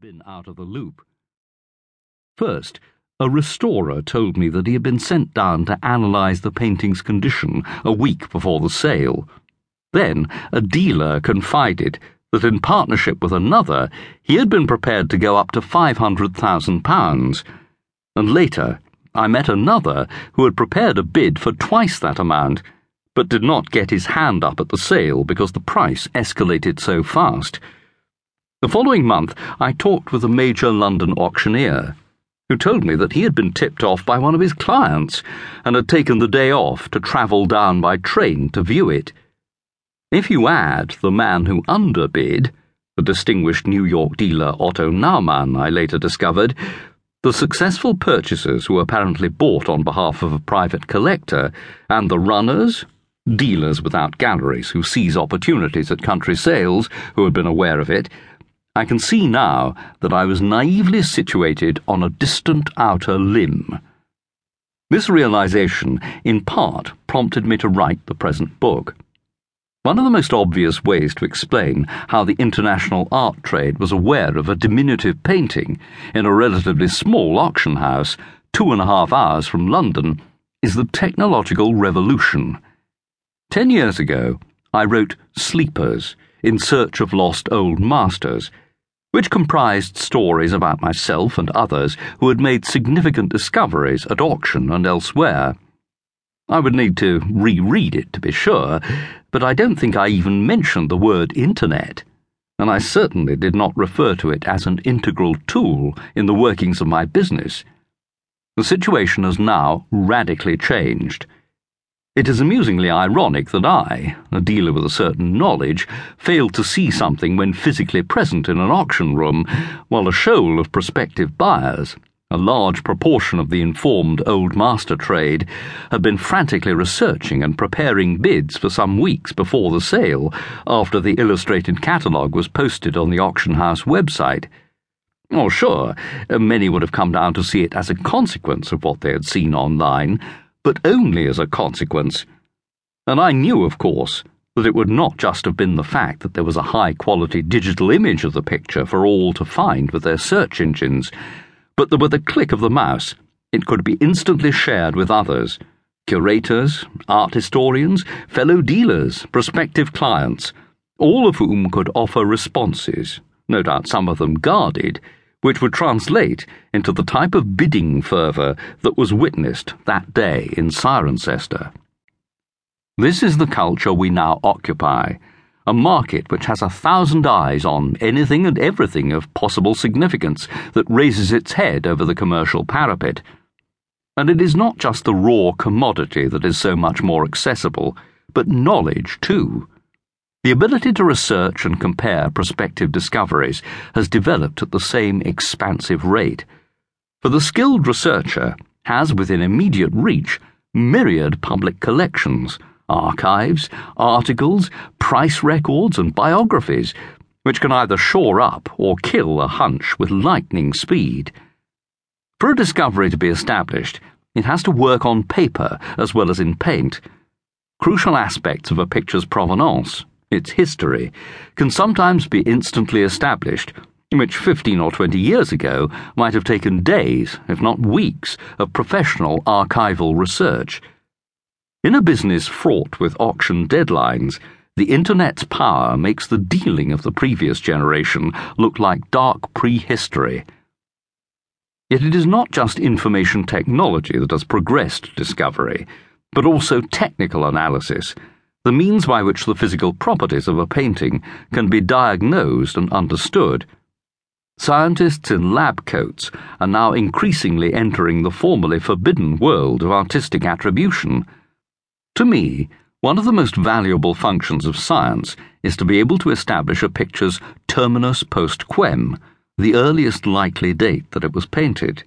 been out of the loop. First, a restorer told me that he had been sent down to analyse the painting's condition a week before the sale. Then, a dealer confided that in partnership with another, he had been prepared to go up to £500,000. And later, I met another who had prepared a bid for twice that amount, but did not get his hand up at the sale because the price escalated so fast. The following month, I talked with a major London auctioneer who told me that he had been tipped off by one of his clients and had taken the day off to travel down by train to view it. If you add the man who underbid, the distinguished New York dealer Otto Naumann, I later discovered, the successful purchasers who apparently bought on behalf of a private collector, and the runners, dealers without galleries who seize opportunities at country sales, who had been aware of it, I can see now that I was naively situated on a distant outer limb. This realization, in part, prompted me to write the present book. One of the most obvious ways to explain how the international art trade was aware of a diminutive painting in a relatively small auction house two and a half hours from London is the technological revolution. Ten years ago, I wrote Sleepers in Search of Lost Old Masters, which comprised stories about myself and others who had made significant discoveries at auction and elsewhere. I would need to reread it to be sure, but I don't think I even mentioned the word internet, and I certainly did not refer to it as an integral tool in the workings of my business. The situation has now radically changed. It is amusingly ironic that I, a dealer with a certain knowledge, failed to see something when physically present in an auction room, while a shoal of prospective buyers, a large proportion of the informed old master trade, had been frantically researching and preparing bids for some weeks before the sale, after the illustrated catalogue was posted on the auction house website. Oh, sure, many would have come down to see it as a consequence of what they had seen online but only as a consequence. And I knew, of course, that it would not just have been the fact that there was a high quality digital image of the picture for all to find with their search engines, but that with a click of the mouse, it could be instantly shared with others curators, art historians, fellow dealers, prospective clients, all of whom could offer responses, no doubt some of them guarded which would translate into the type of bidding fervour that was witnessed that day in Cirencester. This is the culture we now occupy, a market which has a thousand eyes on anything and everything of possible significance that raises its head over the commercial parapet. And it is not just the raw commodity that is so much more accessible, but knowledge too. The ability to research and compare prospective discoveries has developed at the same expansive rate. For the skilled researcher has within immediate reach myriad public collections, archives, articles, price records, and biographies, which can either shore up or kill a hunch with lightning speed. For a discovery to be established, it has to work on paper as well as in paint. Crucial aspects of a picture's provenance its history, can sometimes be instantly established, which 15 or 20 years ago might have taken days, if not weeks, of professional archival research. In a business fraught with auction deadlines, the Internet's power makes the dealing of the previous generation look like dark prehistory. Yet it is not just information technology that has progressed discovery, but also technical analysis the means by which the physical properties of a painting can be diagnosed and understood. Scientists in lab coats are now increasingly entering the formerly forbidden world of artistic attribution. To me, one of the most valuable functions of science is to be able to establish a picture's terminus post quem, the earliest likely date that it was painted.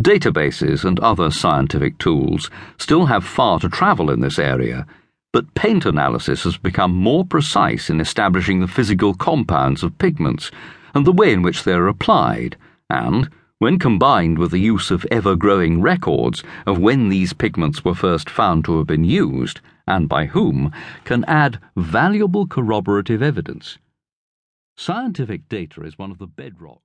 Databases and other scientific tools still have far to travel in this area but paint analysis has become more precise in establishing the physical compounds of pigments and the way in which they are applied, and, when combined with the use of ever growing records of when these pigments were first found to have been used, and by whom, can add valuable corroborative evidence. Scientific data is one of the bedrocks.